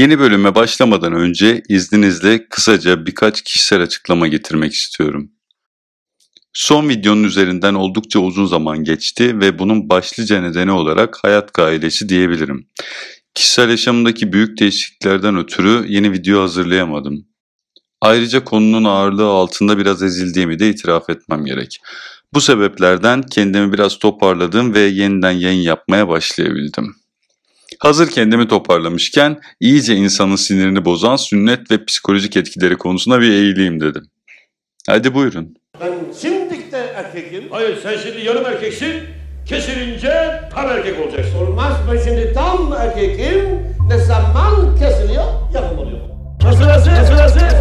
Yeni bölüme başlamadan önce izninizle kısaca birkaç kişisel açıklama getirmek istiyorum. Son videonun üzerinden oldukça uzun zaman geçti ve bunun başlıca nedeni olarak hayat gailesi diyebilirim. Kişisel yaşamımdaki büyük değişikliklerden ötürü yeni video hazırlayamadım. Ayrıca konunun ağırlığı altında biraz ezildiğimi de itiraf etmem gerek. Bu sebeplerden kendimi biraz toparladım ve yeniden yayın yapmaya başlayabildim. Hazır kendimi toparlamışken iyice insanın sinirini bozan sünnet ve psikolojik etkileri konusuna bir eğileyim dedim. Hadi buyurun. Ben şimdilik de erkekim. Hayır sen şimdi yarım erkeksin. Kesilince tam erkek olacaksın. Olmaz ben şimdi tam erkekim. Ne zaman kesiliyor yakın oluyor. Sırası sırası.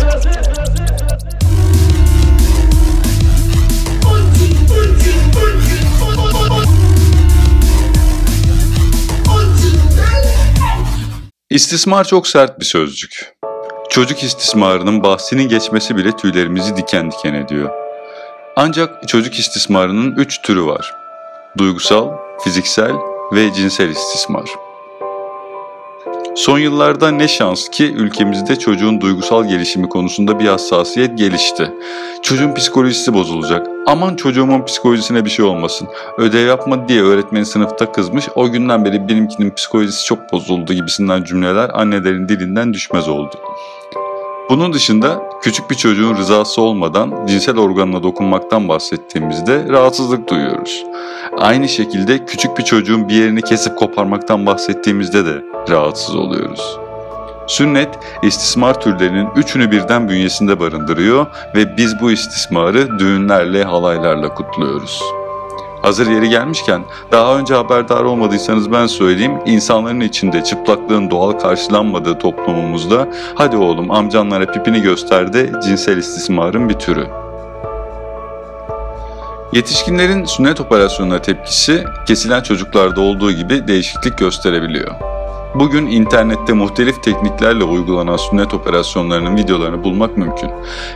İstismar çok sert bir sözcük. Çocuk istismarının bahsinin geçmesi bile tüylerimizi diken diken ediyor. Ancak çocuk istismarının üç türü var. Duygusal, fiziksel ve cinsel istismar. Son yıllarda ne şans ki ülkemizde çocuğun duygusal gelişimi konusunda bir hassasiyet gelişti. Çocuğun psikolojisi bozulacak. Aman çocuğumun psikolojisine bir şey olmasın. Ödev yapmadı diye öğretmen sınıfta kızmış. O günden beri benimkinin psikolojisi çok bozuldu gibisinden cümleler annelerin dilinden düşmez oldu. Bunun dışında küçük bir çocuğun rızası olmadan cinsel organına dokunmaktan bahsettiğimizde rahatsızlık duyuyoruz. Aynı şekilde küçük bir çocuğun bir yerini kesip koparmaktan bahsettiğimizde de rahatsız oluyoruz. Sünnet, istismar türlerinin üçünü birden bünyesinde barındırıyor ve biz bu istismarı düğünlerle, halaylarla kutluyoruz. Hazır yeri gelmişken daha önce haberdar olmadıysanız ben söyleyeyim insanların içinde çıplaklığın doğal karşılanmadığı toplumumuzda hadi oğlum amcanlara pipini göster de cinsel istismarın bir türü. Yetişkinlerin sünnet operasyonuna tepkisi kesilen çocuklarda olduğu gibi değişiklik gösterebiliyor. Bugün internette muhtelif tekniklerle uygulanan sünnet operasyonlarının videolarını bulmak mümkün.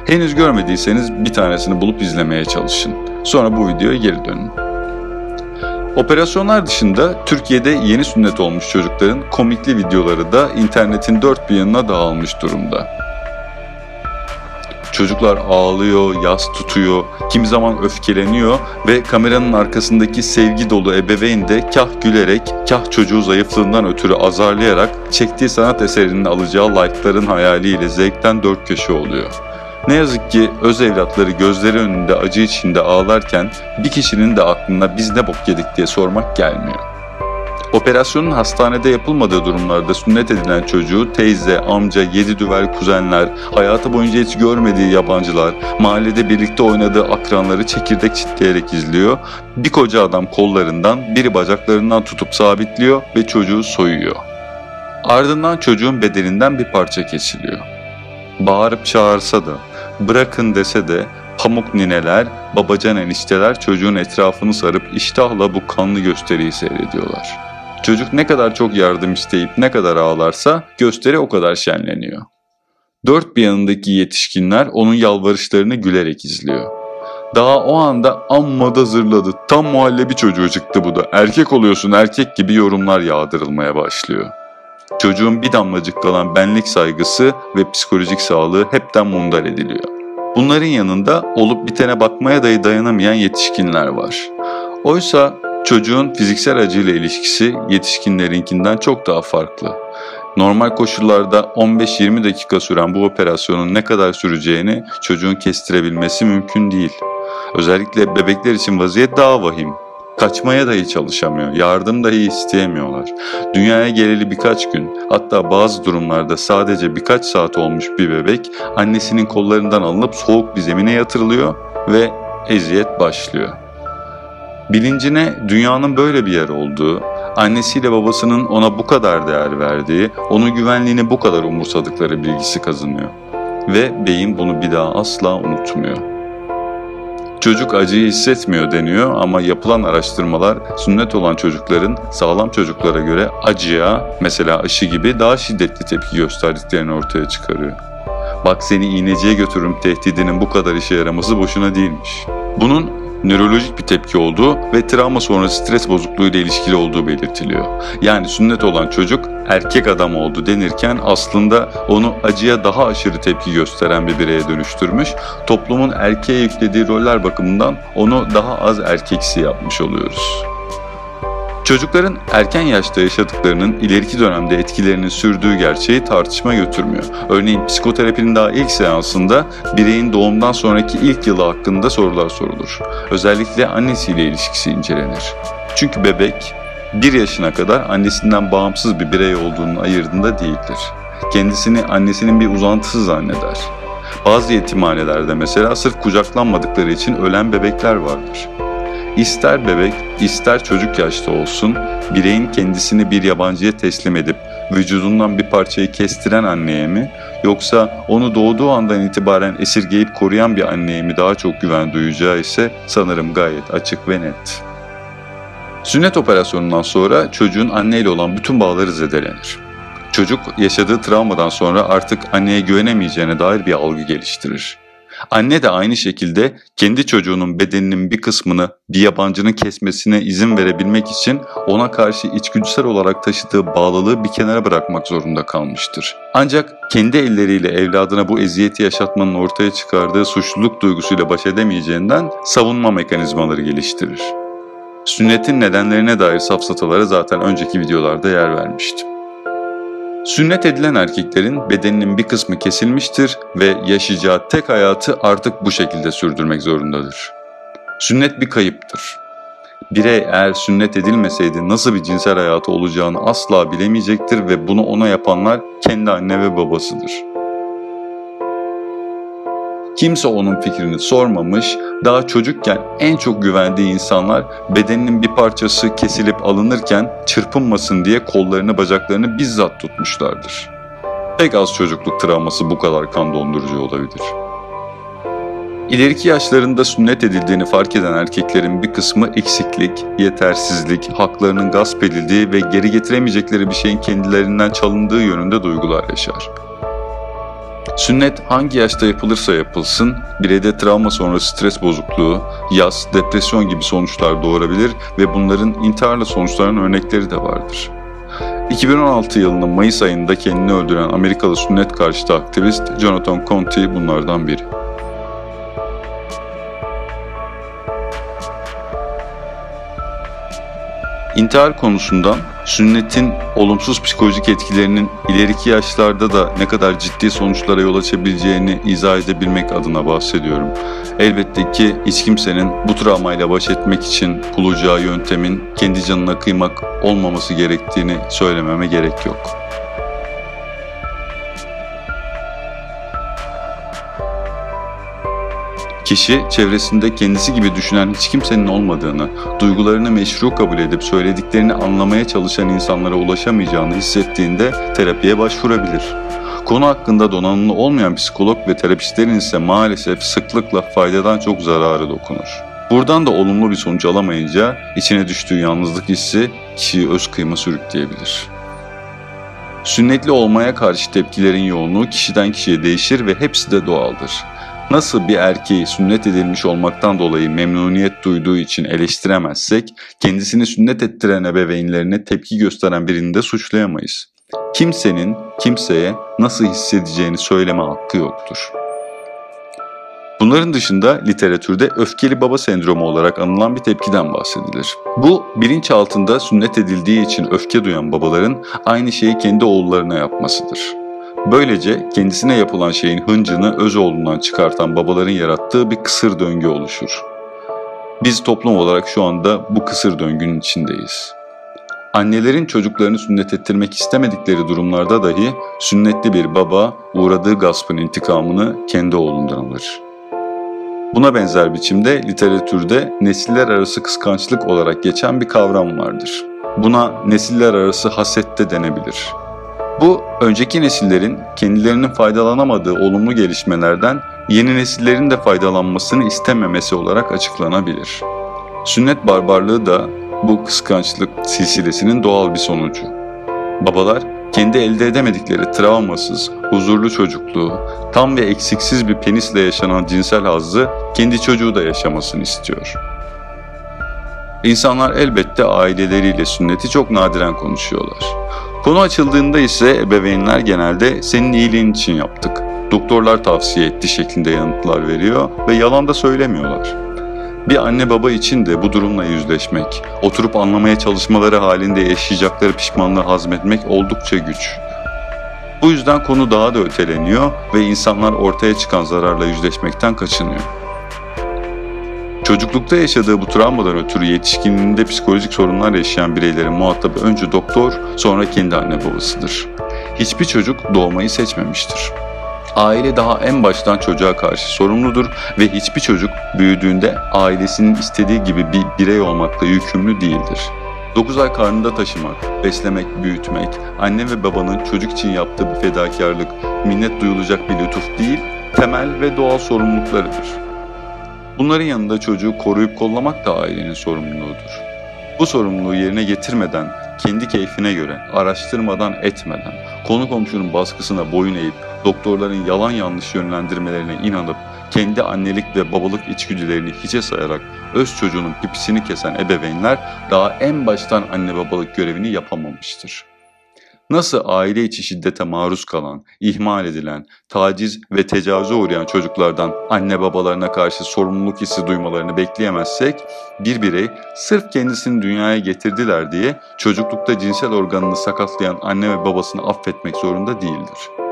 Henüz görmediyseniz bir tanesini bulup izlemeye çalışın. Sonra bu videoya geri dönün. Operasyonlar dışında Türkiye'de yeni sünnet olmuş çocukların komikli videoları da internetin dört bir yanına dağılmış durumda. Çocuklar ağlıyor, yas tutuyor, kimi zaman öfkeleniyor ve kameranın arkasındaki sevgi dolu ebeveyn de kah gülerek, kah çocuğu zayıflığından ötürü azarlayarak çektiği sanat eserinin alacağı like'ların hayaliyle zevkten dört köşe oluyor. Ne yazık ki öz evlatları gözleri önünde acı içinde ağlarken bir kişinin de aklına biz ne bok yedik diye sormak gelmiyor. Operasyonun hastanede yapılmadığı durumlarda sünnet edilen çocuğu teyze, amca, yedi düvel kuzenler, hayatı boyunca hiç görmediği yabancılar, mahallede birlikte oynadığı akranları çekirdek çitleyerek izliyor. Bir koca adam kollarından, biri bacaklarından tutup sabitliyor ve çocuğu soyuyor. Ardından çocuğun bedeninden bir parça kesiliyor. Bağırıp çağırsa da, bırakın dese de pamuk nineler, babacan enişteler çocuğun etrafını sarıp iştahla bu kanlı gösteriyi seyrediyorlar. Çocuk ne kadar çok yardım isteyip ne kadar ağlarsa gösteri o kadar şenleniyor. Dört bir yanındaki yetişkinler onun yalvarışlarını gülerek izliyor. Daha o anda amma da zırladı. Tam muhallebi çocuğu çıktı bu da. Erkek oluyorsun erkek gibi yorumlar yağdırılmaya başlıyor. Çocuğun bir damlacık kalan benlik saygısı ve psikolojik sağlığı hepten mundar ediliyor. Bunların yanında olup bitene bakmaya dahi dayanamayan yetişkinler var. Oysa çocuğun fiziksel acıyla ilişkisi yetişkinlerinkinden çok daha farklı. Normal koşullarda 15-20 dakika süren bu operasyonun ne kadar süreceğini çocuğun kestirebilmesi mümkün değil. Özellikle bebekler için vaziyet daha vahim. Kaçmaya dahi çalışamıyor, yardım dahi isteyemiyorlar. Dünyaya geleli birkaç gün, hatta bazı durumlarda sadece birkaç saat olmuş bir bebek annesinin kollarından alınıp soğuk bir zemine yatırılıyor ve eziyet başlıyor. Bilincine dünyanın böyle bir yer olduğu, annesiyle babasının ona bu kadar değer verdiği, onun güvenliğini bu kadar umursadıkları bilgisi kazanıyor. Ve beyin bunu bir daha asla unutmuyor. Çocuk acıyı hissetmiyor deniyor ama yapılan araştırmalar sünnet olan çocukların sağlam çocuklara göre acıya mesela aşı gibi daha şiddetli tepki gösterdiklerini ortaya çıkarıyor. Bak seni iğneciye götürürüm tehdidinin bu kadar işe yaraması boşuna değilmiş. Bunun nörolojik bir tepki olduğu ve travma sonrası stres bozukluğu ile ilişkili olduğu belirtiliyor. Yani sünnet olan çocuk erkek adam oldu denirken aslında onu acıya daha aşırı tepki gösteren bir bireye dönüştürmüş, toplumun erkeğe yüklediği roller bakımından onu daha az erkeksi yapmış oluyoruz. Çocukların erken yaşta yaşadıklarının ileriki dönemde etkilerinin sürdüğü gerçeği tartışma götürmüyor. Örneğin psikoterapinin daha ilk seansında bireyin doğumdan sonraki ilk yılı hakkında sorular sorulur. Özellikle annesiyle ilişkisi incelenir. Çünkü bebek bir yaşına kadar annesinden bağımsız bir birey olduğunun ayırdığında değildir. Kendisini annesinin bir uzantısı zanneder. Bazı yetimhanelerde mesela sırf kucaklanmadıkları için ölen bebekler vardır. İster bebek, ister çocuk yaşta olsun, bireyin kendisini bir yabancıya teslim edip vücudundan bir parçayı kestiren anneye mi, yoksa onu doğduğu andan itibaren esirgeyip koruyan bir anneye mi daha çok güven duyacağı ise sanırım gayet açık ve net. Sünnet operasyonundan sonra çocuğun anneyle olan bütün bağları zedelenir. Çocuk yaşadığı travmadan sonra artık anneye güvenemeyeceğine dair bir algı geliştirir. Anne de aynı şekilde kendi çocuğunun bedeninin bir kısmını bir yabancının kesmesine izin verebilmek için ona karşı içgüdüsel olarak taşıdığı bağlılığı bir kenara bırakmak zorunda kalmıştır. Ancak kendi elleriyle evladına bu eziyeti yaşatmanın ortaya çıkardığı suçluluk duygusuyla baş edemeyeceğinden savunma mekanizmaları geliştirir. Sünnetin nedenlerine dair safsatalara zaten önceki videolarda yer vermiştim. Sünnet edilen erkeklerin bedeninin bir kısmı kesilmiştir ve yaşayacağı tek hayatı artık bu şekilde sürdürmek zorundadır. Sünnet bir kayıptır. Birey eğer sünnet edilmeseydi nasıl bir cinsel hayatı olacağını asla bilemeyecektir ve bunu ona yapanlar kendi anne ve babasıdır. Kimse onun fikrini sormamış, daha çocukken en çok güvendiği insanlar bedeninin bir parçası kesilip alınırken çırpınmasın diye kollarını bacaklarını bizzat tutmuşlardır. Pek az çocukluk travması bu kadar kan dondurucu olabilir. İleriki yaşlarında sünnet edildiğini fark eden erkeklerin bir kısmı eksiklik, yetersizlik, haklarının gasp edildiği ve geri getiremeyecekleri bir şeyin kendilerinden çalındığı yönünde duygular yaşar. Sünnet hangi yaşta yapılırsa yapılsın, bireyde travma sonrası stres bozukluğu, yas, depresyon gibi sonuçlar doğurabilir ve bunların intiharla sonuçlanan örnekleri de vardır. 2016 yılının Mayıs ayında kendini öldüren Amerikalı sünnet karşıtı aktivist Jonathan Conti bunlardan biri. İntihar konusundan sünnetin olumsuz psikolojik etkilerinin ileriki yaşlarda da ne kadar ciddi sonuçlara yol açabileceğini izah edebilmek adına bahsediyorum. Elbette ki hiç kimsenin bu travmayla baş etmek için bulacağı yöntemin kendi canına kıymak olmaması gerektiğini söylememe gerek yok. Kişi çevresinde kendisi gibi düşünen hiç kimsenin olmadığını, duygularını meşru kabul edip söylediklerini anlamaya çalışan insanlara ulaşamayacağını hissettiğinde terapiye başvurabilir. Konu hakkında donanımlı olmayan psikolog ve terapistlerin ise maalesef sıklıkla faydadan çok zararı dokunur. Buradan da olumlu bir sonuç alamayınca içine düştüğü yalnızlık hissi kişiyi öz kıyma sürükleyebilir. Sünnetli olmaya karşı tepkilerin yoğunluğu kişiden kişiye değişir ve hepsi de doğaldır. Nasıl bir erkeği sünnet edilmiş olmaktan dolayı memnuniyet duyduğu için eleştiremezsek, kendisini sünnet ettiren ebeveynlerine tepki gösteren birini de suçlayamayız. Kimsenin kimseye nasıl hissedeceğini söyleme hakkı yoktur. Bunların dışında literatürde öfkeli baba sendromu olarak anılan bir tepkiden bahsedilir. Bu bilinç altında sünnet edildiği için öfke duyan babaların aynı şeyi kendi oğullarına yapmasıdır. Böylece kendisine yapılan şeyin hıncını öz oğlundan çıkartan babaların yarattığı bir kısır döngü oluşur. Biz toplum olarak şu anda bu kısır döngünün içindeyiz. Annelerin çocuklarını sünnet ettirmek istemedikleri durumlarda dahi sünnetli bir baba uğradığı gaspın intikamını kendi oğlundan alır. Buna benzer biçimde literatürde nesiller arası kıskançlık olarak geçen bir kavram vardır. Buna nesiller arası haset de denebilir. Bu önceki nesillerin kendilerinin faydalanamadığı olumlu gelişmelerden yeni nesillerin de faydalanmasını istememesi olarak açıklanabilir. Sünnet barbarlığı da bu kıskançlık silsilesinin doğal bir sonucu. Babalar kendi elde edemedikleri travmasız, huzurlu çocukluğu, tam ve eksiksiz bir penisle yaşanan cinsel hazzı kendi çocuğu da yaşamasını istiyor. İnsanlar elbette aileleriyle sünneti çok nadiren konuşuyorlar. Konu açıldığında ise ebeveynler genelde senin iyiliğin için yaptık, doktorlar tavsiye etti şeklinde yanıtlar veriyor ve yalan da söylemiyorlar. Bir anne baba için de bu durumla yüzleşmek, oturup anlamaya çalışmaları halinde yaşayacakları pişmanlığı hazmetmek oldukça güç. Bu yüzden konu daha da öteleniyor ve insanlar ortaya çıkan zararla yüzleşmekten kaçınıyor. Çocuklukta yaşadığı bu travmadan ötürü yetişkinliğinde psikolojik sorunlar yaşayan bireylerin muhatabı önce doktor, sonra kendi anne babasıdır. Hiçbir çocuk doğmayı seçmemiştir. Aile daha en baştan çocuğa karşı sorumludur ve hiçbir çocuk büyüdüğünde ailesinin istediği gibi bir birey olmakla yükümlü değildir. 9 ay karnında taşımak, beslemek, büyütmek, anne ve babanın çocuk için yaptığı bir fedakarlık, minnet duyulacak bir lütuf değil, temel ve doğal sorumluluklarıdır. Bunların yanında çocuğu koruyup kollamak da ailenin sorumluluğudur. Bu sorumluluğu yerine getirmeden, kendi keyfine göre, araştırmadan etmeden, konu komşunun baskısına boyun eğip, doktorların yalan yanlış yönlendirmelerine inanıp, kendi annelik ve babalık içgüdülerini hiçe sayarak öz çocuğunun pipisini kesen ebeveynler daha en baştan anne babalık görevini yapamamıştır. Nasıl aile içi şiddete maruz kalan, ihmal edilen, taciz ve tecavüze uğrayan çocuklardan anne babalarına karşı sorumluluk hissi duymalarını bekleyemezsek, bir birey sırf kendisini dünyaya getirdiler diye çocuklukta cinsel organını sakatlayan anne ve babasını affetmek zorunda değildir.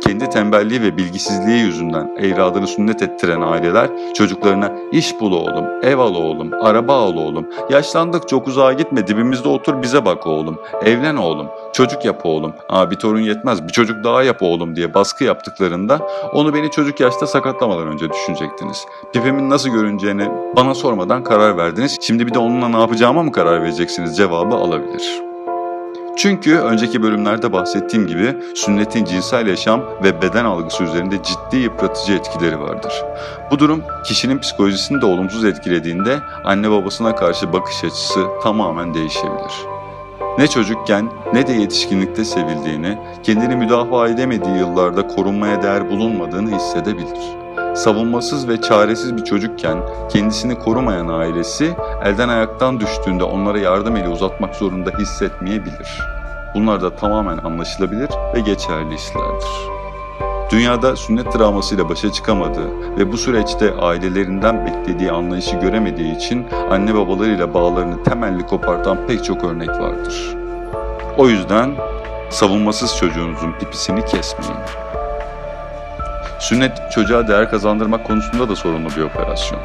Kendi tembelliği ve bilgisizliği yüzünden evladını sünnet ettiren aileler çocuklarına iş bul oğlum, ev al oğlum, araba al oğlum, yaşlandık çok uzağa gitme dibimizde otur bize bak oğlum, evlen oğlum, çocuk yap oğlum, Aa, bir torun yetmez bir çocuk daha yap oğlum diye baskı yaptıklarında onu beni çocuk yaşta sakatlamadan önce düşünecektiniz. Pipimin nasıl görüneceğini bana sormadan karar verdiniz. Şimdi bir de onunla ne yapacağıma mı karar vereceksiniz cevabı alabilir. Çünkü önceki bölümlerde bahsettiğim gibi sünnetin cinsel yaşam ve beden algısı üzerinde ciddi yıpratıcı etkileri vardır. Bu durum kişinin psikolojisini de olumsuz etkilediğinde anne babasına karşı bakış açısı tamamen değişebilir. Ne çocukken ne de yetişkinlikte sevildiğini, kendini müdafaa edemediği yıllarda korunmaya değer bulunmadığını hissedebilir savunmasız ve çaresiz bir çocukken kendisini korumayan ailesi elden ayaktan düştüğünde onlara yardım eli uzatmak zorunda hissetmeyebilir. Bunlar da tamamen anlaşılabilir ve geçerli hislerdir. Dünyada sünnet travmasıyla başa çıkamadığı ve bu süreçte ailelerinden beklediği anlayışı göremediği için anne babalarıyla bağlarını temelli kopartan pek çok örnek vardır. O yüzden savunmasız çocuğunuzun pipisini kesmeyin. Sünnet çocuğa değer kazandırmak konusunda da sorunlu bir operasyon.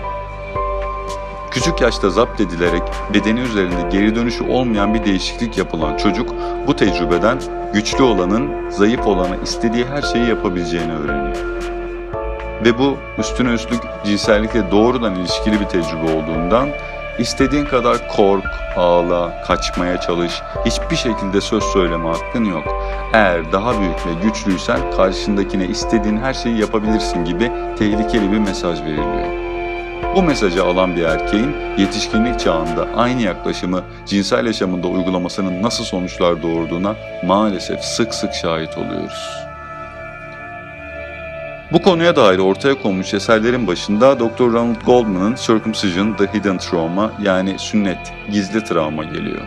Küçük yaşta zapt edilerek bedeni üzerinde geri dönüşü olmayan bir değişiklik yapılan çocuk bu tecrübeden güçlü olanın zayıf olana istediği her şeyi yapabileceğini öğreniyor. Ve bu üstüne üstlük cinsellikle doğrudan ilişkili bir tecrübe olduğundan istediğin kadar kork, ağla, kaçmaya çalış, hiçbir şekilde söz söyleme hakkın yok. Eğer daha büyük ve güçlüysen karşındakine istediğin her şeyi yapabilirsin gibi tehlikeli bir mesaj veriliyor. Bu mesajı alan bir erkeğin yetişkinlik çağında aynı yaklaşımı cinsel yaşamında uygulamasının nasıl sonuçlar doğurduğuna maalesef sık sık şahit oluyoruz. Bu konuya dair ortaya konmuş eserlerin başında Dr. Ronald Goldman'ın Circumcision The Hidden Trauma yani sünnet, gizli travma geliyor.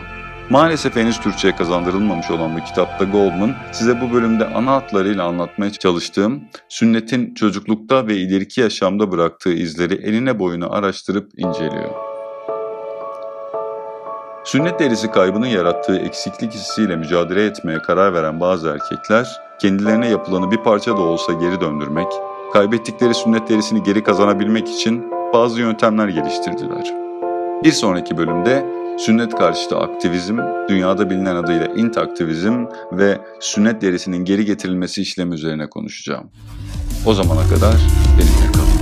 Maalesef henüz Türkçe'ye kazandırılmamış olan bu kitapta Goldman size bu bölümde ana hatlarıyla anlatmaya çalıştığım sünnetin çocuklukta ve ileriki yaşamda bıraktığı izleri eline boyuna araştırıp inceliyor. Sünnet derisi kaybının yarattığı eksiklik hissiyle mücadele etmeye karar veren bazı erkekler kendilerine yapılanı bir parça da olsa geri döndürmek, kaybettikleri sünnet derisini geri kazanabilmek için bazı yöntemler geliştirdiler. Bir sonraki bölümde sünnet karşıtı aktivizm, dünyada bilinen adıyla int aktivizm ve sünnet derisinin geri getirilmesi işlemi üzerine konuşacağım. O zamana kadar benimle kalın.